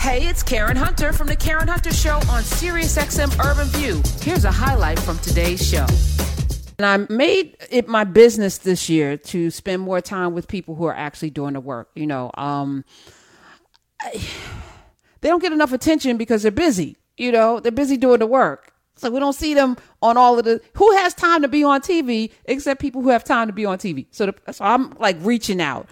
Hey, it's Karen Hunter from the Karen Hunter Show on SiriusXM Urban View. Here's a highlight from today's show. And I made it my business this year to spend more time with people who are actually doing the work. You know, um, I, they don't get enough attention because they're busy. You know, they're busy doing the work. So we don't see them on all of the. Who has time to be on TV except people who have time to be on TV? So, the, so I'm like reaching out.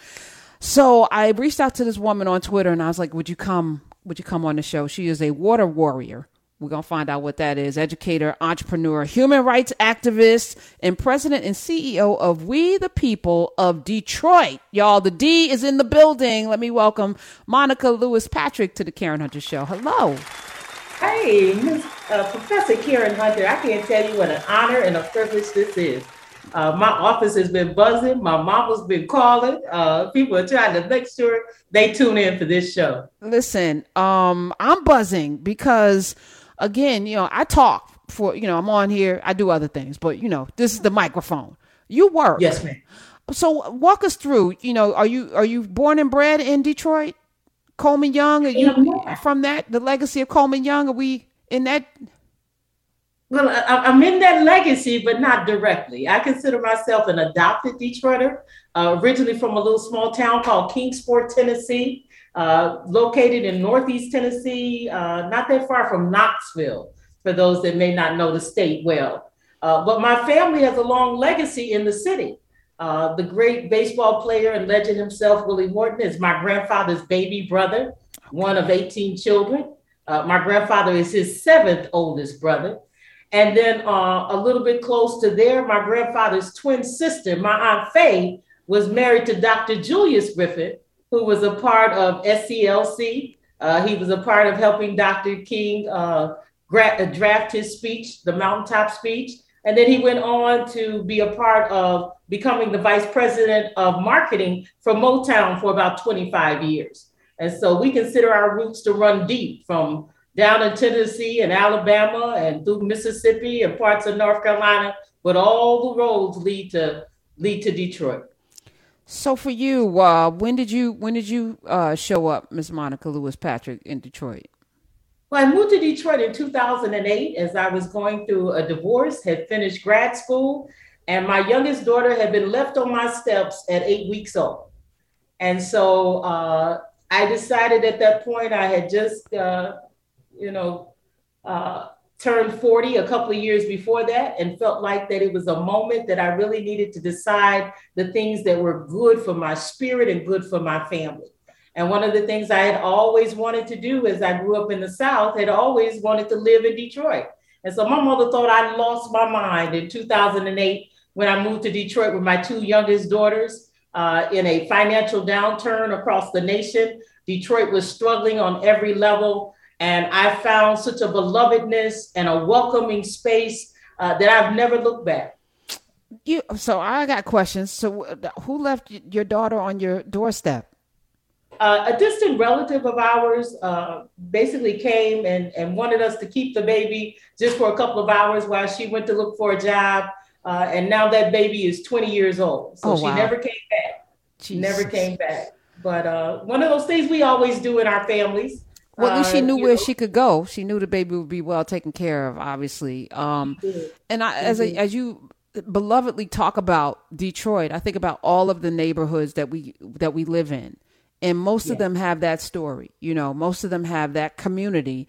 So I reached out to this woman on Twitter and I was like, "Would you come would you come on the show? She is a water warrior. We're going to find out what that is. Educator, entrepreneur, human rights activist, and president and CEO of We the People of Detroit. Y'all, the D is in the building. Let me welcome Monica Lewis Patrick to the Karen Hunter Show. Hello. Hey, Ms. Uh, Professor Karen Hunter, I can't tell you what an honor and a privilege this is. Uh, my office has been buzzing. My mama's been calling. Uh, people are trying to make sure they tune in for this show. Listen, um, I'm buzzing because, again, you know, I talk for, you know, I'm on here. I do other things, but you know, this is the microphone. You work. Yes, ma'am. So walk us through. You know, are you are you born and bred in Detroit? Coleman Young, are you from that the legacy of Coleman Young? Are we in that well, I, am in that legacy, but not directly. I consider myself an adopted Detroiter, uh, originally from a little small town called Kingsport, Tennessee, uh, located in Northeast Tennessee, uh, not that far from Knoxville, for those that may not know the state well. Uh, but my family has a long legacy in the city. Uh, the great baseball player and legend himself, Willie Horton, is my grandfather's baby brother, one of 18 children. Uh, my grandfather is his seventh oldest brother. And then uh, a little bit close to there, my grandfather's twin sister, my Aunt Faye, was married to Dr. Julius Griffith, who was a part of SCLC. Uh, he was a part of helping Dr. King uh, gra- draft his speech, the mountaintop speech. And then he went on to be a part of becoming the vice president of marketing for Motown for about 25 years. And so we consider our roots to run deep from down in Tennessee and Alabama and through Mississippi and parts of North Carolina, but all the roads lead to lead to Detroit. So for you, uh, when did you when did you uh, show up, Miss Monica Lewis Patrick, in Detroit? Well, I moved to Detroit in 2008 as I was going through a divorce, had finished grad school, and my youngest daughter had been left on my steps at eight weeks old. And so uh, I decided at that point I had just uh, you know, uh, turned 40 a couple of years before that and felt like that it was a moment that I really needed to decide the things that were good for my spirit and good for my family. And one of the things I had always wanted to do as I grew up in the South, had always wanted to live in Detroit. And so my mother thought I lost my mind in 2008 when I moved to Detroit with my two youngest daughters uh, in a financial downturn across the nation. Detroit was struggling on every level. And I found such a belovedness and a welcoming space uh, that I've never looked back. You so I got questions. So who left your daughter on your doorstep? Uh, a distant relative of ours uh, basically came and, and wanted us to keep the baby just for a couple of hours while she went to look for a job. Uh, and now that baby is 20 years old. So oh, she wow. never came back. Jesus. Never came back. But uh, one of those things we always do in our families. Well, at least she uh, knew where know? she could go. She knew the baby would be well taken care of, obviously. Um, and I, as a, as you belovedly talk about Detroit, I think about all of the neighborhoods that we that we live in, and most yeah. of them have that story. You know, most of them have that community,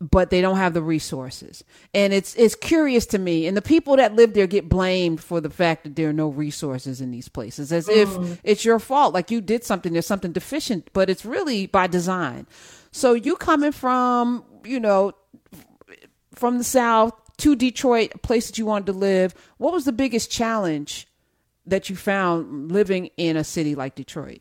but they don't have the resources. And it's it's curious to me. And the people that live there get blamed for the fact that there are no resources in these places, as mm. if it's your fault. Like you did something, there's something deficient, but it's really by design. So you coming from, you know, from the South to Detroit, a place that you wanted to live. What was the biggest challenge that you found living in a city like Detroit?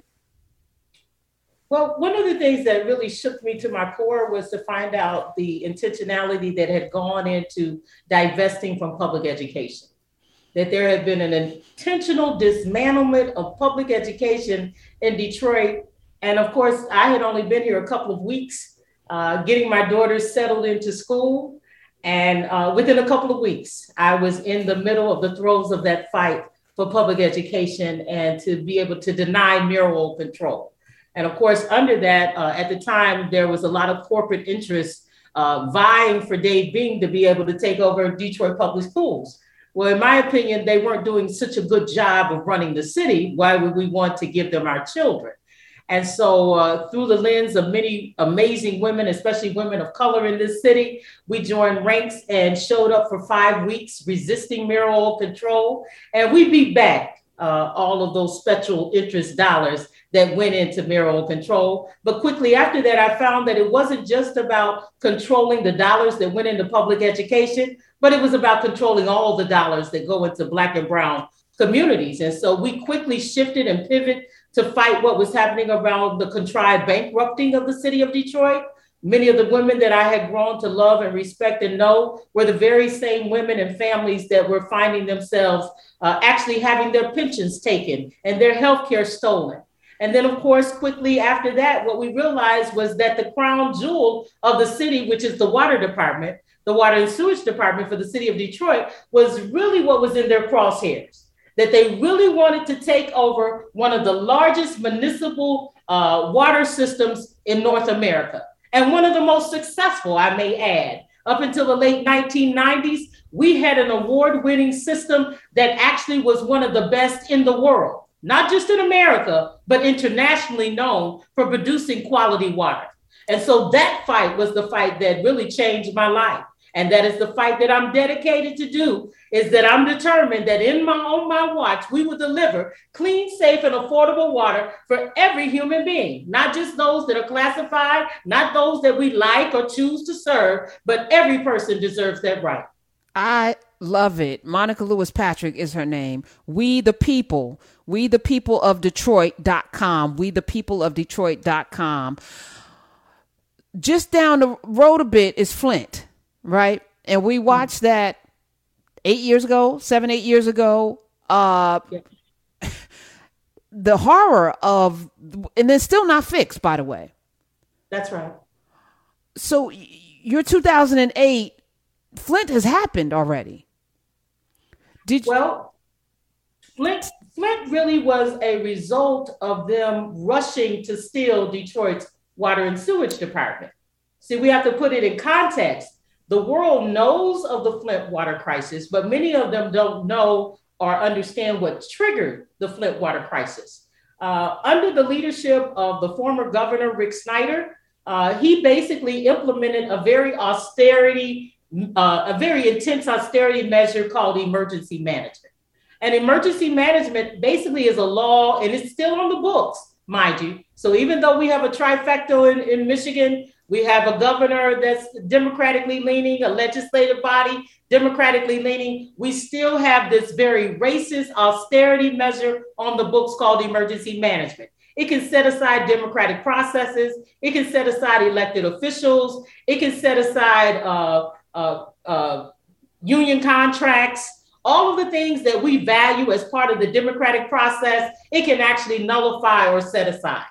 Well, one of the things that really shook me to my core was to find out the intentionality that had gone into divesting from public education. That there had been an intentional dismantlement of public education in Detroit and of course, I had only been here a couple of weeks, uh, getting my daughters settled into school. And uh, within a couple of weeks, I was in the middle of the throes of that fight for public education and to be able to deny mayoral control. And of course, under that, uh, at the time, there was a lot of corporate interest uh, vying for Dave Bing to be able to take over Detroit Public Schools. Well, in my opinion, they weren't doing such a good job of running the city. Why would we want to give them our children? And so, uh, through the lens of many amazing women, especially women of color in this city, we joined ranks and showed up for five weeks resisting mayoral control. And we beat back uh, all of those special interest dollars that went into mayoral control. But quickly after that, I found that it wasn't just about controlling the dollars that went into public education, but it was about controlling all the dollars that go into Black and Brown communities. And so we quickly shifted and pivoted to fight what was happening around the contrived bankrupting of the city of Detroit. Many of the women that I had grown to love and respect and know were the very same women and families that were finding themselves uh, actually having their pensions taken and their health care stolen. And then, of course, quickly after that, what we realized was that the crown jewel of the city, which is the water department, the water and sewage department for the city of Detroit, was really what was in their crosshairs that they really wanted to take over one of the largest municipal uh, water systems in North America and one of the most successful, I may add. Up until the late 1990s, we had an award winning system that actually was one of the best in the world, not just in America, but internationally known for producing quality water. And so that fight was the fight that really changed my life. And that is the fight that I'm dedicated to do is that I'm determined that in my on my watch, we will deliver clean, safe, and affordable water for every human being, not just those that are classified, not those that we like or choose to serve, but every person deserves that right. I love it. Monica Lewis Patrick is her name. We the people, we the people of Detroit.com, we the people of Detroit.com. Just down the road a bit is Flint right? And we hmm. watched that eight years ago, seven, eight years ago. Uh, yeah. the horror of, and then still not fixed, by the way. That's right. So your 2008, Flint has happened already. Did you- well, Flint Flint really was a result of them rushing to steal Detroit's water and sewage department. See, we have to put it in context. The world knows of the Flint water crisis, but many of them don't know or understand what triggered the Flint water crisis. Uh, under the leadership of the former governor, Rick Snyder, uh, he basically implemented a very austerity, uh, a very intense austerity measure called emergency management. And emergency management basically is a law, and it's still on the books, mind you. So even though we have a trifecta in, in Michigan we have a governor that's democratically leaning, a legislative body democratically leaning. We still have this very racist austerity measure on the books called emergency management. It can set aside democratic processes. It can set aside elected officials. It can set aside uh, uh, uh, union contracts. All of the things that we value as part of the democratic process, it can actually nullify or set aside.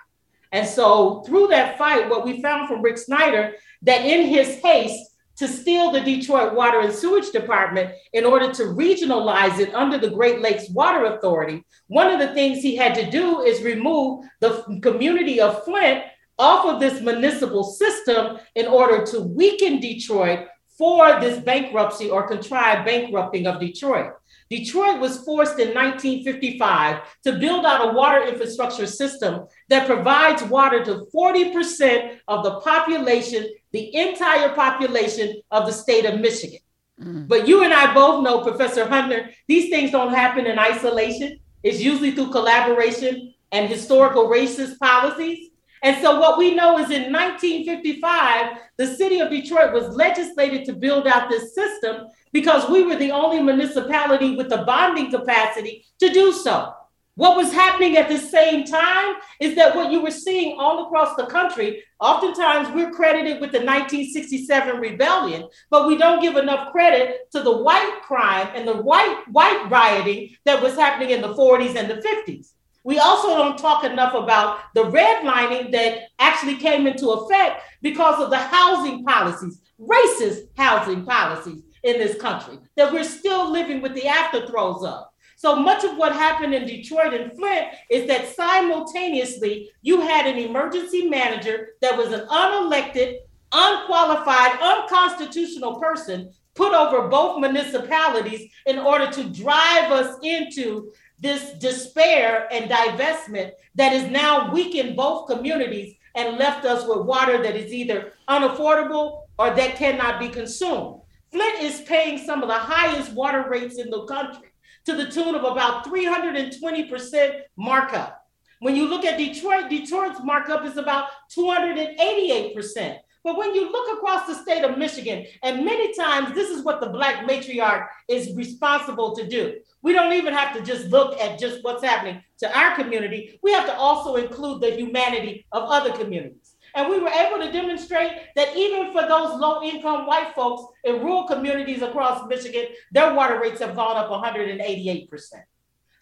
And so through that fight, what we found from Rick Snyder, that in his haste to steal the Detroit Water and Sewage Department in order to regionalize it under the Great Lakes Water Authority, one of the things he had to do is remove the community of Flint off of this municipal system in order to weaken Detroit for this bankruptcy or contrived bankrupting of Detroit. Detroit was forced in 1955 to build out a water infrastructure system that provides water to 40% of the population, the entire population of the state of Michigan. Mm. But you and I both know, Professor Hunter, these things don't happen in isolation. It's usually through collaboration and historical racist policies. And so, what we know is in 1955, the city of Detroit was legislated to build out this system because we were the only municipality with the bonding capacity to do so. What was happening at the same time is that what you were seeing all across the country, oftentimes we're credited with the 1967 rebellion, but we don't give enough credit to the white crime and the white white rioting that was happening in the 40s and the 50s. We also don't talk enough about the redlining that actually came into effect because of the housing policies, racist housing policies in this country that we're still living with the afterthrows of. So much of what happened in Detroit and Flint is that simultaneously you had an emergency manager that was an unelected, unqualified, unconstitutional person put over both municipalities in order to drive us into this despair and divestment that has now weakened both communities and left us with water that is either unaffordable or that cannot be consumed. Flint is paying some of the highest water rates in the country to the tune of about 320% markup. When you look at Detroit, Detroit's markup is about 288%. But when you look across the state of Michigan, and many times this is what the Black matriarch is responsible to do. We don't even have to just look at just what's happening to our community. We have to also include the humanity of other communities. And we were able to demonstrate that even for those low income white folks in rural communities across Michigan, their water rates have gone up 188%.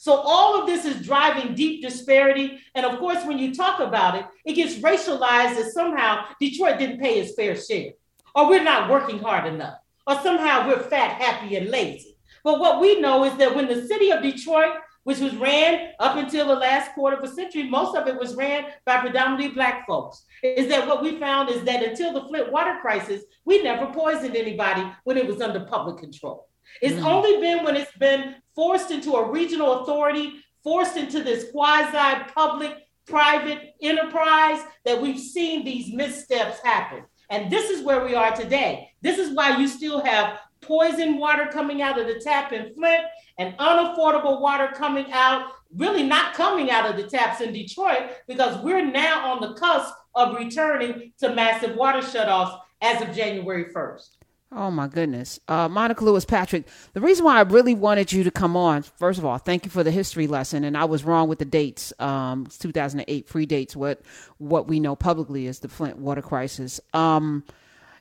So all of this is driving deep disparity. And of course, when you talk about it, it gets racialized as somehow Detroit didn't pay its fair share, or we're not working hard enough, or somehow we're fat, happy, and lazy. But what we know is that when the city of Detroit, which was ran up until the last quarter of a century, most of it was ran by predominantly Black folks. Is that what we found is that until the Flint water crisis, we never poisoned anybody when it was under public control. It's mm. only been when it's been forced into a regional authority, forced into this quasi public private enterprise that we've seen these missteps happen. And this is where we are today. This is why you still have poison water coming out of the tap in Flint and unaffordable water coming out, really not coming out of the taps in Detroit, because we're now on the cusp of returning to massive water shutoffs as of January 1st. Oh my goodness. Uh, Monica Lewis Patrick, the reason why I really wanted you to come on, first of all, thank you for the history lesson. And I was wrong with the dates. Um, 2008 predates what, what we know publicly as the Flint water crisis. Um,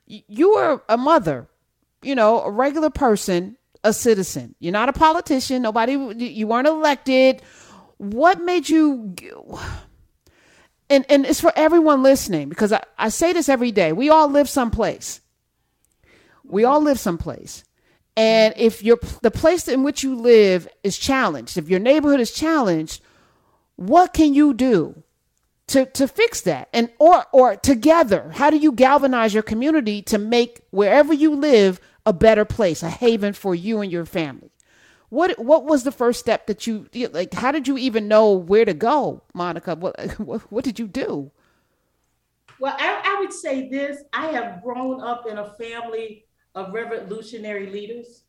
you were a mother, you know, a regular person, a citizen. You're not a politician. Nobody, you weren't elected. What made you, and, and it's for everyone listening because I, I say this every day. We all live someplace we all live someplace. And if your the place in which you live is challenged, if your neighborhood is challenged, what can you do to to fix that? And or or together, how do you galvanize your community to make wherever you live a better place, a haven for you and your family? What what was the first step that you like? How did you even know where to go, Monica? What what, did you do? Well, I, I would say this: I have grown up in a family of revolutionary leaders.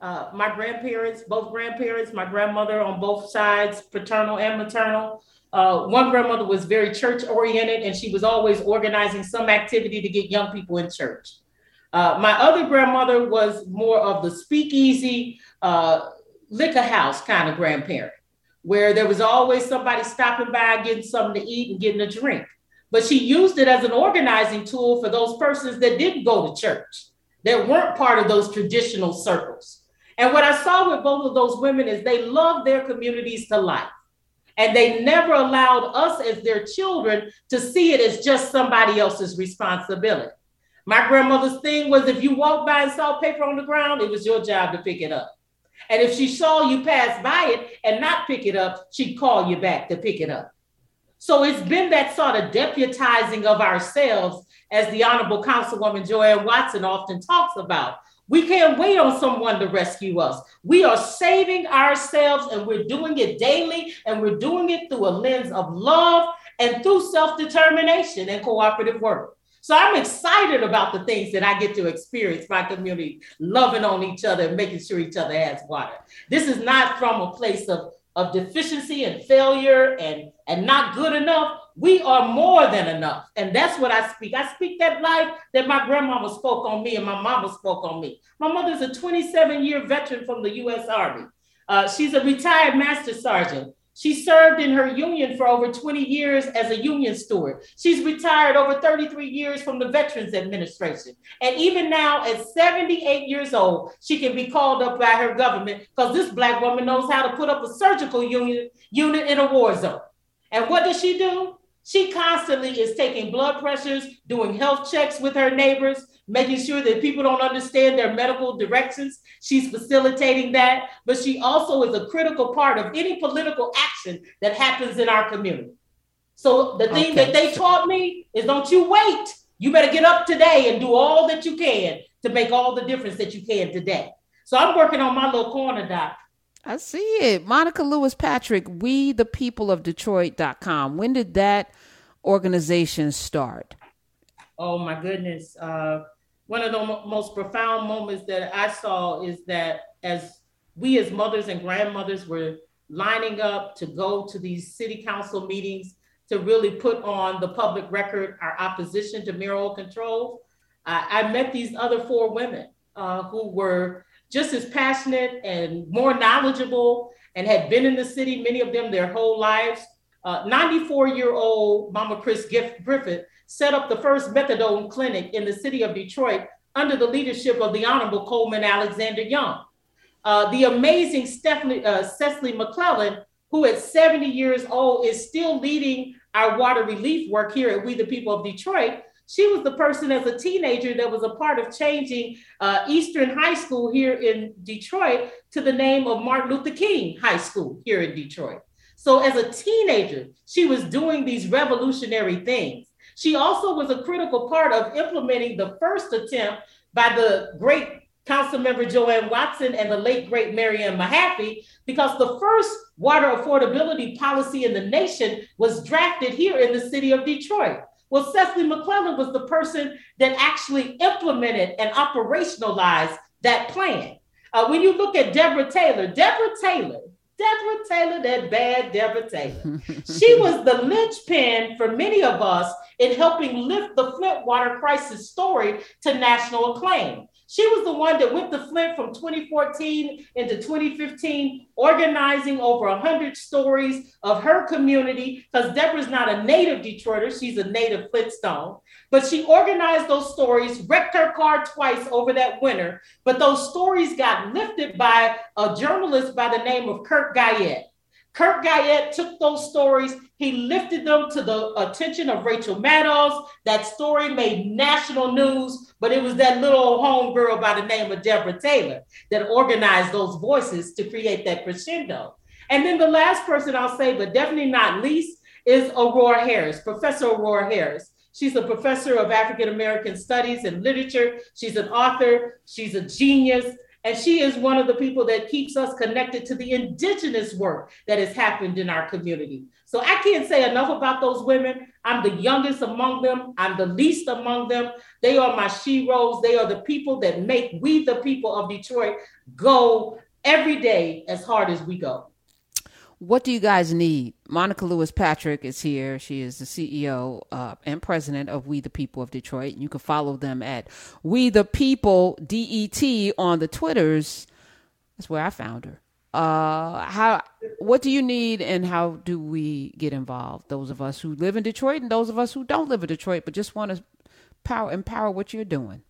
Uh, my grandparents, both grandparents, my grandmother on both sides, paternal and maternal. Uh, one grandmother was very church oriented and she was always organizing some activity to get young people in church. Uh, my other grandmother was more of the speakeasy, uh, liquor house kind of grandparent, where there was always somebody stopping by, getting something to eat and getting a drink. But she used it as an organizing tool for those persons that didn't go to church that weren't part of those traditional circles. And what I saw with both of those women is they loved their communities to life. And they never allowed us as their children to see it as just somebody else's responsibility. My grandmother's thing was if you walked by and saw paper on the ground, it was your job to pick it up. And if she saw you pass by it and not pick it up, she'd call you back to pick it up. So it's been that sort of deputizing of ourselves as the Honorable Councilwoman JoAnn Watson often talks about. We can't wait on someone to rescue us. We are saving ourselves and we're doing it daily and we're doing it through a lens of love and through self determination and cooperative work. So I'm excited about the things that I get to experience my community loving on each other and making sure each other has water. This is not from a place of, of deficiency and failure and, and not good enough. We are more than enough. And that's what I speak. I speak that life that my grandmama spoke on me and my mama spoke on me. My mother's a 27 year veteran from the US Army. Uh, she's a retired master sergeant. She served in her union for over 20 years as a union steward. She's retired over 33 years from the Veterans Administration. And even now, at 78 years old, she can be called up by her government because this Black woman knows how to put up a surgical unit, unit in a war zone. And what does she do? She constantly is taking blood pressures, doing health checks with her neighbors, making sure that people don't understand their medical directions. She's facilitating that, but she also is a critical part of any political action that happens in our community. So the thing okay. that they taught me is don't you wait. You better get up today and do all that you can to make all the difference that you can today. So I'm working on my little corner, Doc. I see it. Monica Lewis Patrick, we the people of Detroit.com. When did that organization start? Oh my goodness. Uh, one of the most profound moments that I saw is that as we as mothers and grandmothers were lining up to go to these city council meetings to really put on the public record our opposition to mayoral control, I, I met these other four women uh, who were just as passionate and more knowledgeable and had been in the city, many of them their whole lives. 94 uh, year old Mama Chris Griffith set up the first methadone clinic in the city of Detroit under the leadership of the Honorable Coleman Alexander Young. Uh, the amazing Stephanie, uh, Cecily McClellan, who at 70 years old is still leading our water relief work here at We the People of Detroit, she was the person as a teenager that was a part of changing uh, Eastern High School here in Detroit to the name of Martin Luther King High School here in Detroit. So, as a teenager, she was doing these revolutionary things. She also was a critical part of implementing the first attempt by the great Council Member JoAnn Watson and the late great Maryann Mahaffey, because the first water affordability policy in the nation was drafted here in the city of Detroit. Well, Cecily McClellan was the person that actually implemented and operationalized that plan. Uh, when you look at Deborah Taylor, Deborah Taylor, Deborah Taylor, that bad Deborah Taylor, she was the linchpin for many of us in helping lift the Flint water crisis story to national acclaim. She was the one that went to Flint from 2014 into 2015, organizing over 100 stories of her community, because Deborah's not a native Detroiter, she's a native Flintstone. But she organized those stories, wrecked her car twice over that winter. But those stories got lifted by a journalist by the name of Curt Guyette. Curt Guyette took those stories, he lifted them to the attention of Rachel Maddow. That story made national news, but it was that little homegirl by the name of Deborah Taylor that organized those voices to create that crescendo. And then the last person I'll say, but definitely not least, is Aurora Harris, Professor Aurora Harris. She's a professor of African American studies and literature. She's an author. She's a genius. And she is one of the people that keeps us connected to the indigenous work that has happened in our community. So I can't say enough about those women. I'm the youngest among them, I'm the least among them. They are my sheroes. They are the people that make we, the people of Detroit, go every day as hard as we go. What do you guys need? Monica Lewis Patrick is here. She is the CEO uh, and president of We the People of Detroit. You can follow them at We the People DET on the Twitters. That's where I found her. Uh, how? What do you need, and how do we get involved? Those of us who live in Detroit, and those of us who don't live in Detroit, but just want to power empower what you're doing.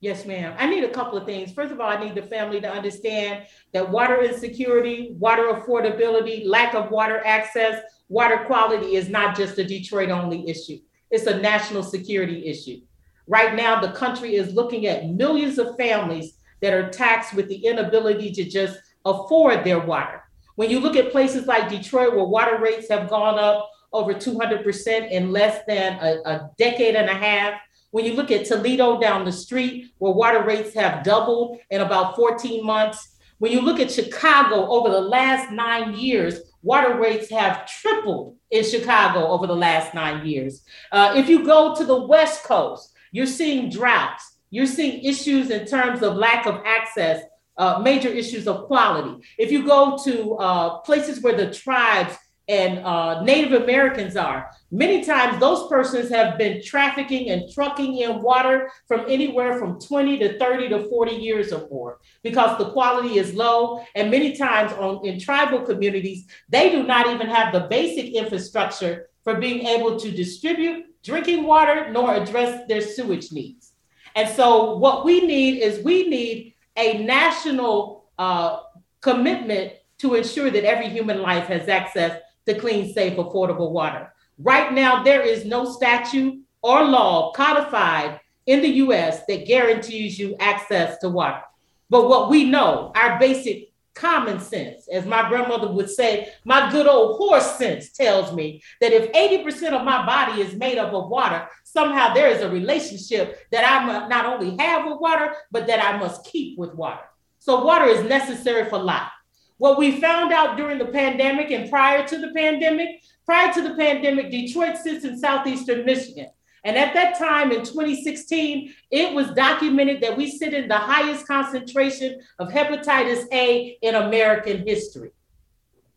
Yes, ma'am. I need a couple of things. First of all, I need the family to understand that water insecurity, water affordability, lack of water access, water quality is not just a Detroit only issue, it's a national security issue. Right now, the country is looking at millions of families that are taxed with the inability to just afford their water. When you look at places like Detroit, where water rates have gone up over 200% in less than a, a decade and a half, when you look at Toledo down the street, where water rates have doubled in about 14 months, when you look at Chicago over the last nine years, water rates have tripled in Chicago over the last nine years. Uh, if you go to the West Coast, you're seeing droughts, you're seeing issues in terms of lack of access, uh, major issues of quality. If you go to uh, places where the tribes and uh, Native Americans are. Many times, those persons have been trafficking and trucking in water from anywhere from 20 to 30 to 40 years or more because the quality is low. And many times, on, in tribal communities, they do not even have the basic infrastructure for being able to distribute drinking water nor address their sewage needs. And so, what we need is we need a national uh, commitment to ensure that every human life has access to clean, safe, affordable water. Right now, there is no statute or law codified in the US that guarantees you access to water. But what we know, our basic common sense, as my grandmother would say, my good old horse sense tells me that if 80% of my body is made up of water, somehow there is a relationship that I must not only have with water, but that I must keep with water. So water is necessary for life. What we found out during the pandemic and prior to the pandemic, prior to the pandemic, Detroit sits in southeastern Michigan. And at that time in 2016, it was documented that we sit in the highest concentration of hepatitis A in American history.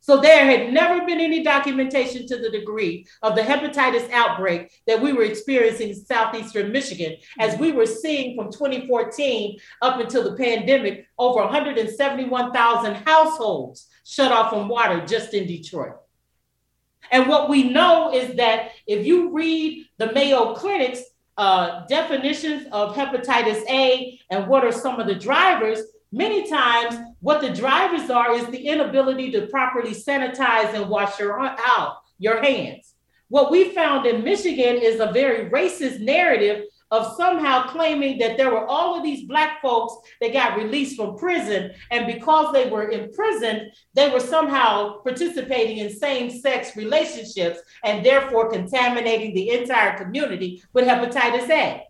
So there had never been any documentation to the degree of the hepatitis outbreak that we were experiencing in southeastern Michigan, as we were seeing from 2014 up until the pandemic, over 171,000 households shut off from water just in Detroit. And what we know is that if you read the Mayo Clinic's uh, definitions of hepatitis A and what are some of the drivers, many times what the drivers are is the inability to properly sanitize and wash your out your hands. What we found in Michigan is a very racist narrative of somehow claiming that there were all of these black folks that got released from prison and because they were in prison they were somehow participating in same-sex relationships and therefore contaminating the entire community with hepatitis a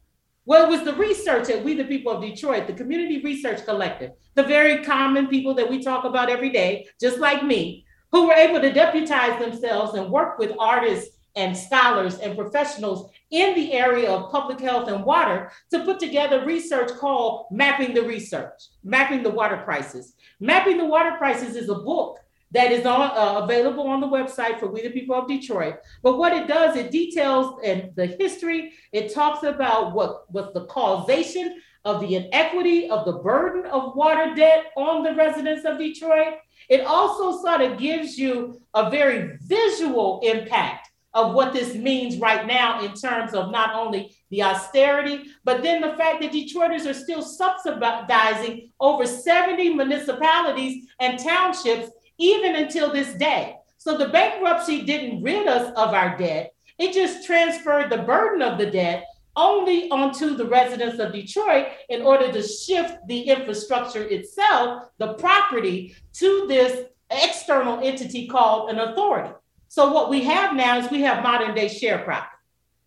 well, it was the research that we, the people of Detroit, the Community Research Collective, the very common people that we talk about every day, just like me, who were able to deputize themselves and work with artists and scholars and professionals in the area of public health and water to put together research called Mapping the Research, Mapping the Water Crisis. Mapping the Water Crisis is a book that is on, uh, available on the website for We the People of Detroit. But what it does, it details and the history. It talks about what was the causation of the inequity of the burden of water debt on the residents of Detroit. It also sort of gives you a very visual impact of what this means right now in terms of not only the austerity, but then the fact that Detroiters are still subsidizing over 70 municipalities and townships even until this day. So the bankruptcy didn't rid us of our debt, it just transferred the burden of the debt only onto the residents of Detroit in order to shift the infrastructure itself, the property, to this external entity called an authority. So what we have now is we have modern day sharecropping.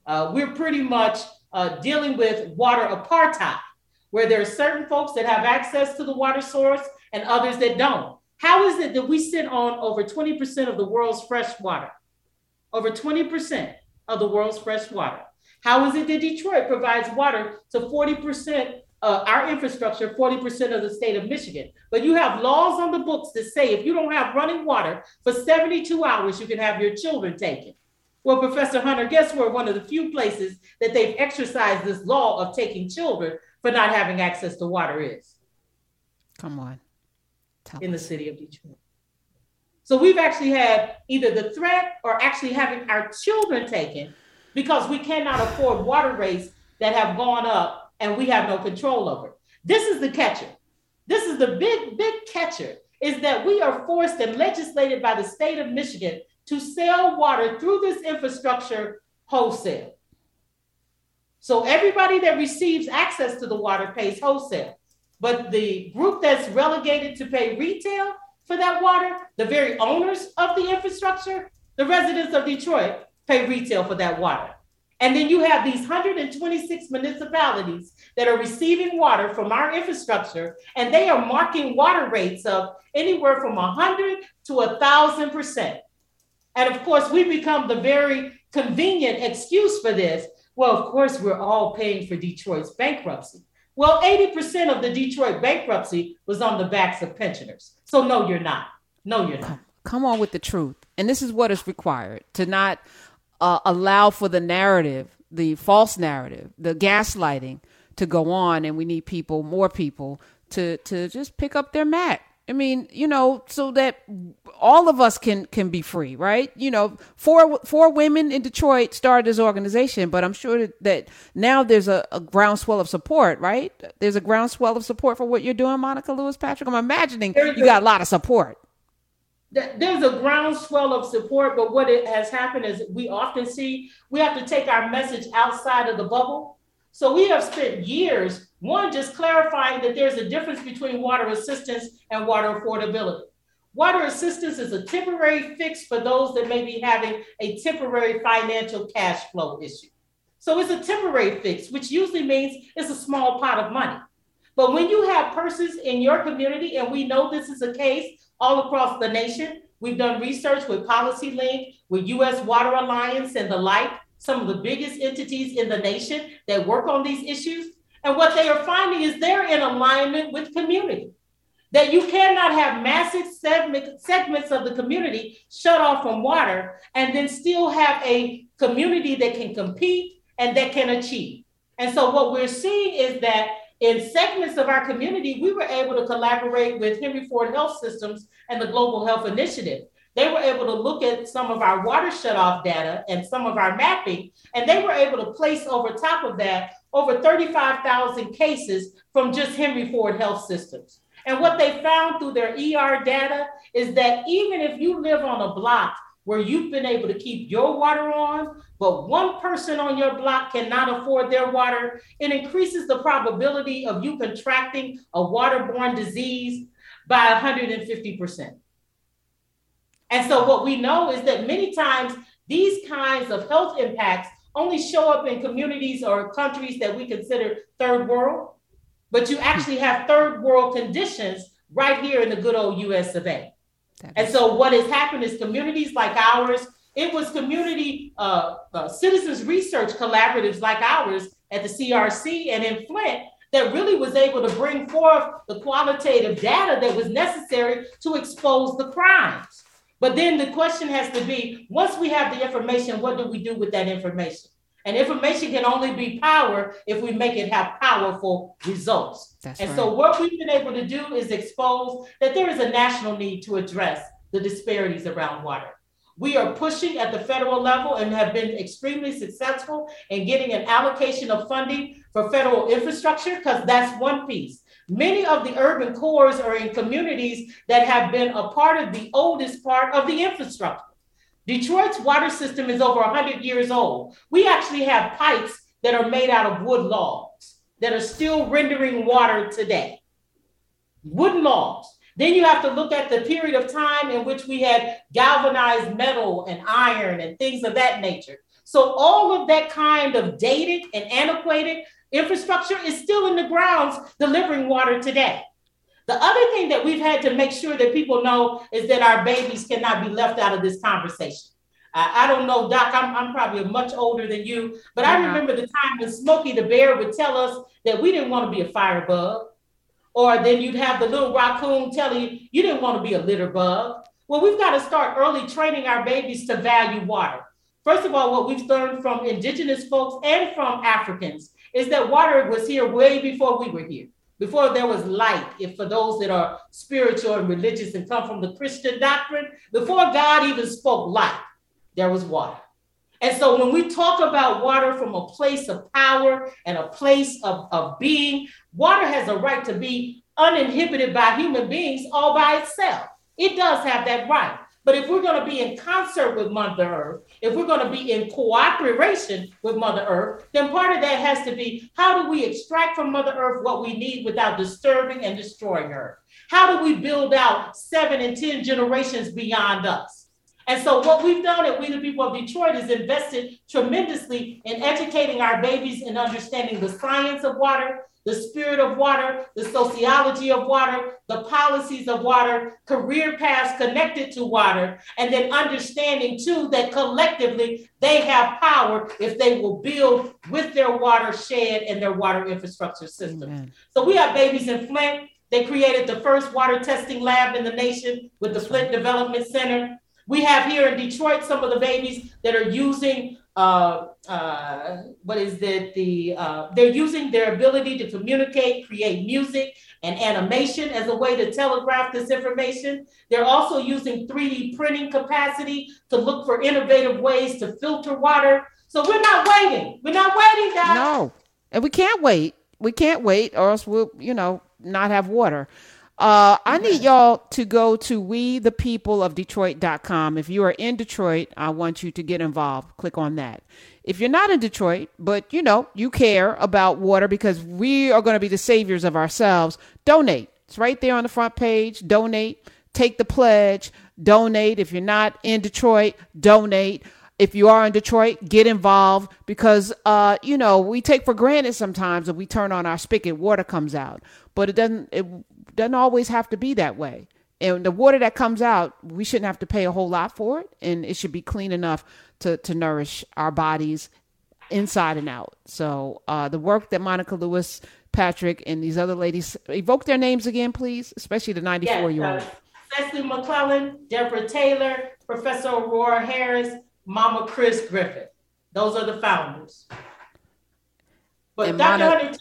Uh, we're pretty much uh, dealing with water apartheid, where there are certain folks that have access to the water source and others that don't. How is it that we sit on over 20% of the world's fresh water? Over 20% of the world's fresh water. How is it that Detroit provides water to 40%, uh, our infrastructure, 40% of the state of Michigan? But you have laws on the books that say if you don't have running water for 72 hours, you can have your children taken. Well, Professor Hunter, guess where one of the few places that they've exercised this law of taking children for not having access to water is? Come on in the city of Detroit. So we've actually had either the threat or actually having our children taken because we cannot afford water rates that have gone up and we have no control over. This is the catcher. This is the big, big catcher is that we are forced and legislated by the state of Michigan to sell water through this infrastructure wholesale. So everybody that receives access to the water pays wholesale. But the group that's relegated to pay retail for that water, the very owners of the infrastructure, the residents of Detroit pay retail for that water. And then you have these 126 municipalities that are receiving water from our infrastructure, and they are marking water rates of anywhere from 100 to 1,000%. And of course, we become the very convenient excuse for this. Well, of course, we're all paying for Detroit's bankruptcy. Well, 80% of the Detroit bankruptcy was on the backs of pensioners. So, no, you're not. No, you're not. Come on with the truth. And this is what is required to not uh, allow for the narrative, the false narrative, the gaslighting to go on. And we need people, more people, to, to just pick up their mat I mean, you know, so that all of us can can be free, right? You know, four four women in Detroit started this organization, but I'm sure that now there's a, a groundswell of support, right? There's a groundswell of support for what you're doing, Monica Lewis Patrick. I'm imagining you got a lot of support. there's a groundswell of support, but what it has happened is we often see we have to take our message outside of the bubble. So we have spent years, one, just clarifying that there's a difference between water assistance and water affordability. Water assistance is a temporary fix for those that may be having a temporary financial cash flow issue. So it's a temporary fix, which usually means it's a small pot of money. But when you have persons in your community, and we know this is a case all across the nation. We've done research with Policy Link, with US Water Alliance, and the like, some of the biggest entities in the nation that work on these issues. And what they are finding is they're in alignment with community. That you cannot have massive segment, segments of the community shut off from water and then still have a community that can compete and that can achieve. And so, what we're seeing is that in segments of our community, we were able to collaborate with Henry Ford Health Systems and the Global Health Initiative. They were able to look at some of our water shutoff data and some of our mapping, and they were able to place over top of that over 35,000 cases from just Henry Ford Health Systems. And what they found through their ER data is that even if you live on a block where you've been able to keep your water on, but one person on your block cannot afford their water, it increases the probability of you contracting a waterborne disease by 150%. And so, what we know is that many times these kinds of health impacts only show up in communities or countries that we consider third world, but you actually have third world conditions right here in the good old US of A. And so what has happened is communities like ours, it was community uh, uh, citizens research collaboratives like ours at the CRC and in Flint that really was able to bring forth the qualitative data that was necessary to expose the crimes. But then the question has to be once we have the information, what do we do with that information? And information can only be power if we make it have powerful results. That's and right. so, what we've been able to do is expose that there is a national need to address the disparities around water. We are pushing at the federal level and have been extremely successful in getting an allocation of funding for federal infrastructure because that's one piece. Many of the urban cores are in communities that have been a part of the oldest part of the infrastructure. Detroit's water system is over 100 years old. We actually have pipes that are made out of wood logs that are still rendering water today. Wooden logs. Then you have to look at the period of time in which we had galvanized metal and iron and things of that nature. So all of that kind of dated and antiquated infrastructure is still in the grounds delivering water today. The other thing that we've had to make sure that people know is that our babies cannot be left out of this conversation. Uh, I don't know, Doc, I'm, I'm probably much older than you, but I remember the time when Smokey the Bear would tell us that we didn't want to be a firebug. Or then you'd have the little raccoon telling you you didn't want to be a litter bug. Well, we've got to start early training our babies to value water. First of all, what we've learned from indigenous folks and from Africans is that water was here way before we were here before there was light, if for those that are spiritual and religious and come from the Christian doctrine, before God even spoke light, there was water. And so when we talk about water from a place of power and a place of, of being, water has a right to be uninhibited by human beings all by itself. It does have that right. But if we're going to be in concert with Mother Earth, if we're going to be in cooperation with Mother Earth, then part of that has to be how do we extract from Mother Earth what we need without disturbing and destroying her? How do we build out seven and 10 generations beyond us? And so, what we've done at We the People of Detroit is invested tremendously in educating our babies in understanding the science of water, the spirit of water, the sociology of water, the policies of water, career paths connected to water, and then understanding too that collectively they have power if they will build with their watershed and their water infrastructure system. So we have babies in Flint. They created the first water testing lab in the nation with the Flint Development Center. We have here in Detroit some of the babies that are using uh, uh, what is it? the uh, they're using their ability to communicate, create music and animation as a way to telegraph this information. They're also using 3D printing capacity to look for innovative ways to filter water. So we're not waiting. We're not waiting, guys. No, and we can't wait. We can't wait, or else we'll, you know, not have water. Uh, I need y'all to go to we the people of Detroit.com. If you are in Detroit, I want you to get involved. Click on that. If you're not in Detroit, but you know, you care about water because we are going to be the saviors of ourselves, donate. It's right there on the front page. Donate. Take the pledge. Donate. If you're not in Detroit, donate. If you are in Detroit, get involved because, uh, you know, we take for granted sometimes that we turn on our spigot, water comes out, but it doesn't. It doesn't always have to be that way. And the water that comes out, we shouldn't have to pay a whole lot for it, and it should be clean enough to to nourish our bodies inside and out. So uh, the work that Monica Lewis, Patrick, and these other ladies evoke their names again, please, especially the 94 year old. Cecily McClellan, Deborah Taylor, Professor Aurora Harris, Mama Chris Griffith. Those are the founders. But and Dr. Monica- Hunter,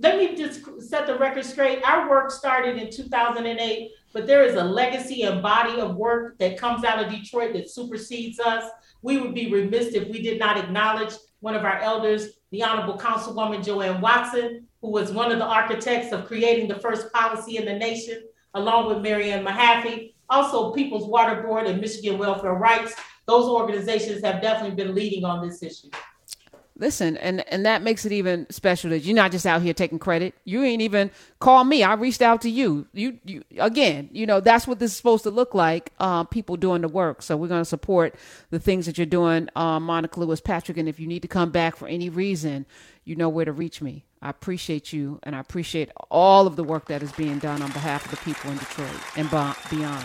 let me just set the record straight. Our work started in 2008, but there is a legacy and body of work that comes out of Detroit that supersedes us. We would be remiss if we did not acknowledge one of our elders, the Honorable Councilwoman JoAnn Watson, who was one of the architects of creating the first policy in the nation, along with Maryann Mahaffey. Also, People's Water Board and Michigan Welfare Rights. Those organizations have definitely been leading on this issue. Listen, and and that makes it even special that you're not just out here taking credit. You ain't even call me. I reached out to you. You, you again. You know that's what this is supposed to look like. Uh, people doing the work. So we're going to support the things that you're doing, uh, Monica Lewis, Patrick. And if you need to come back for any reason, you know where to reach me. I appreciate you, and I appreciate all of the work that is being done on behalf of the people in Detroit and beyond.